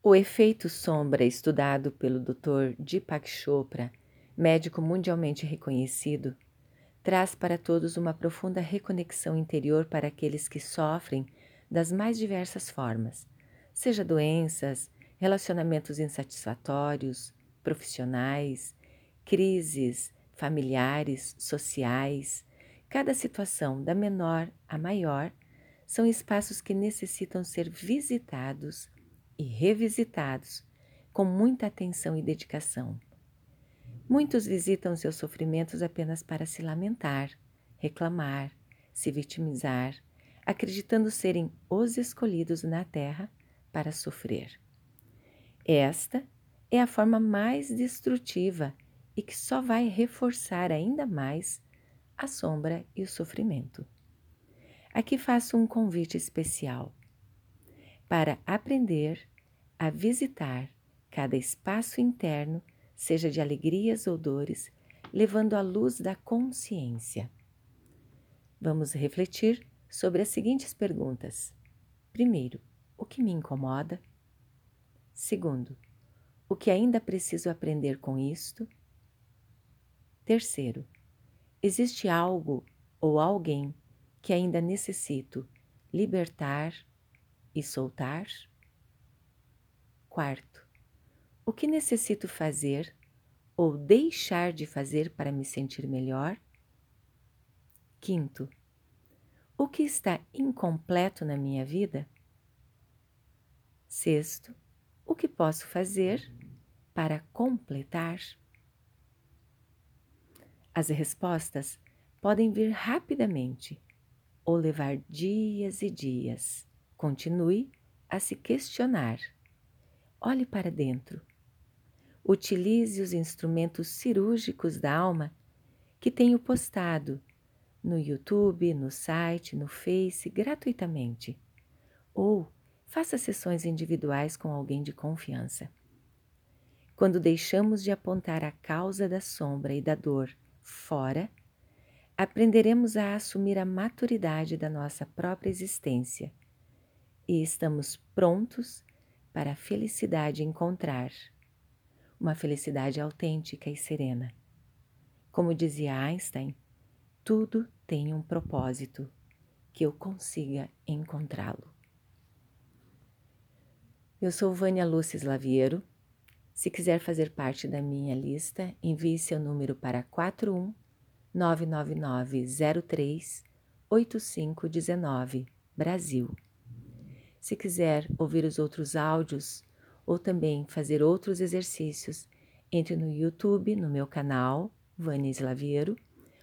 O efeito sombra, estudado pelo Dr. Deepak Chopra, médico mundialmente reconhecido, traz para todos uma profunda reconexão interior para aqueles que sofrem das mais diversas formas, seja doenças, relacionamentos insatisfatórios, profissionais, crises familiares, sociais. Cada situação, da menor à maior, são espaços que necessitam ser visitados e revisitados com muita atenção e dedicação. Muitos visitam seus sofrimentos apenas para se lamentar, reclamar, se vitimizar, acreditando serem os escolhidos na Terra para sofrer. Esta é a forma mais destrutiva e que só vai reforçar ainda mais a sombra e o sofrimento. Aqui faço um convite especial para aprender a visitar cada espaço interno, seja de alegrias ou dores, levando a luz da consciência. Vamos refletir sobre as seguintes perguntas. Primeiro, o que me incomoda? Segundo, o que ainda preciso aprender com isto? Terceiro, existe algo ou alguém que ainda necessito libertar e soltar? Quarto, o que necessito fazer ou deixar de fazer para me sentir melhor? Quinto, o que está incompleto na minha vida? Sexto, o que posso fazer para completar? As respostas podem vir rapidamente ou levar dias e dias. Continue a se questionar. Olhe para dentro. Utilize os instrumentos cirúrgicos da alma que tenho postado no YouTube, no site, no Face, gratuitamente. Ou faça sessões individuais com alguém de confiança. Quando deixamos de apontar a causa da sombra e da dor fora, aprenderemos a assumir a maturidade da nossa própria existência e estamos prontos para a felicidade encontrar, uma felicidade autêntica e serena. Como dizia Einstein, tudo tem um propósito, que eu consiga encontrá-lo. Eu sou Vânia Lúcia Slaviero. Se quiser fazer parte da minha lista, envie seu número para 41 99903 8519, Brasil. Se quiser ouvir os outros áudios ou também fazer outros exercícios, entre no YouTube, no meu canal, Vânia Slaviero,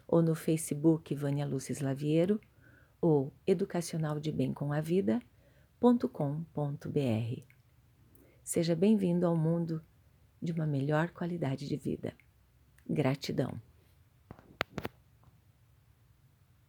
ou no Facebook, Vânia Lúcia Slaviero, ou educacionaldebemcomavida.com.br. Seja bem-vindo ao mundo de uma melhor qualidade de vida. Gratidão.